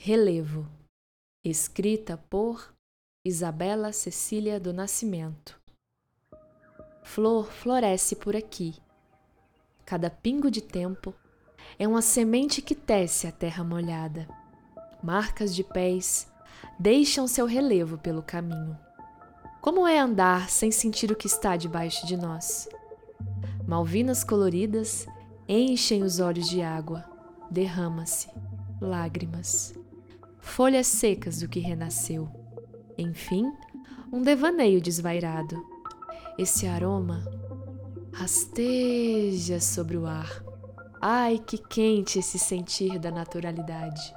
Relevo, escrita por Isabela Cecília do Nascimento. Flor floresce por aqui. Cada pingo de tempo é uma semente que tece a terra molhada. Marcas de pés deixam seu relevo pelo caminho. Como é andar sem sentir o que está debaixo de nós? Malvinas coloridas enchem os olhos de água, derrama-se, lágrimas folhas secas do que renasceu. Enfim, um devaneio desvairado. Esse aroma rasteja sobre o ar. Ai, que quente esse sentir da naturalidade.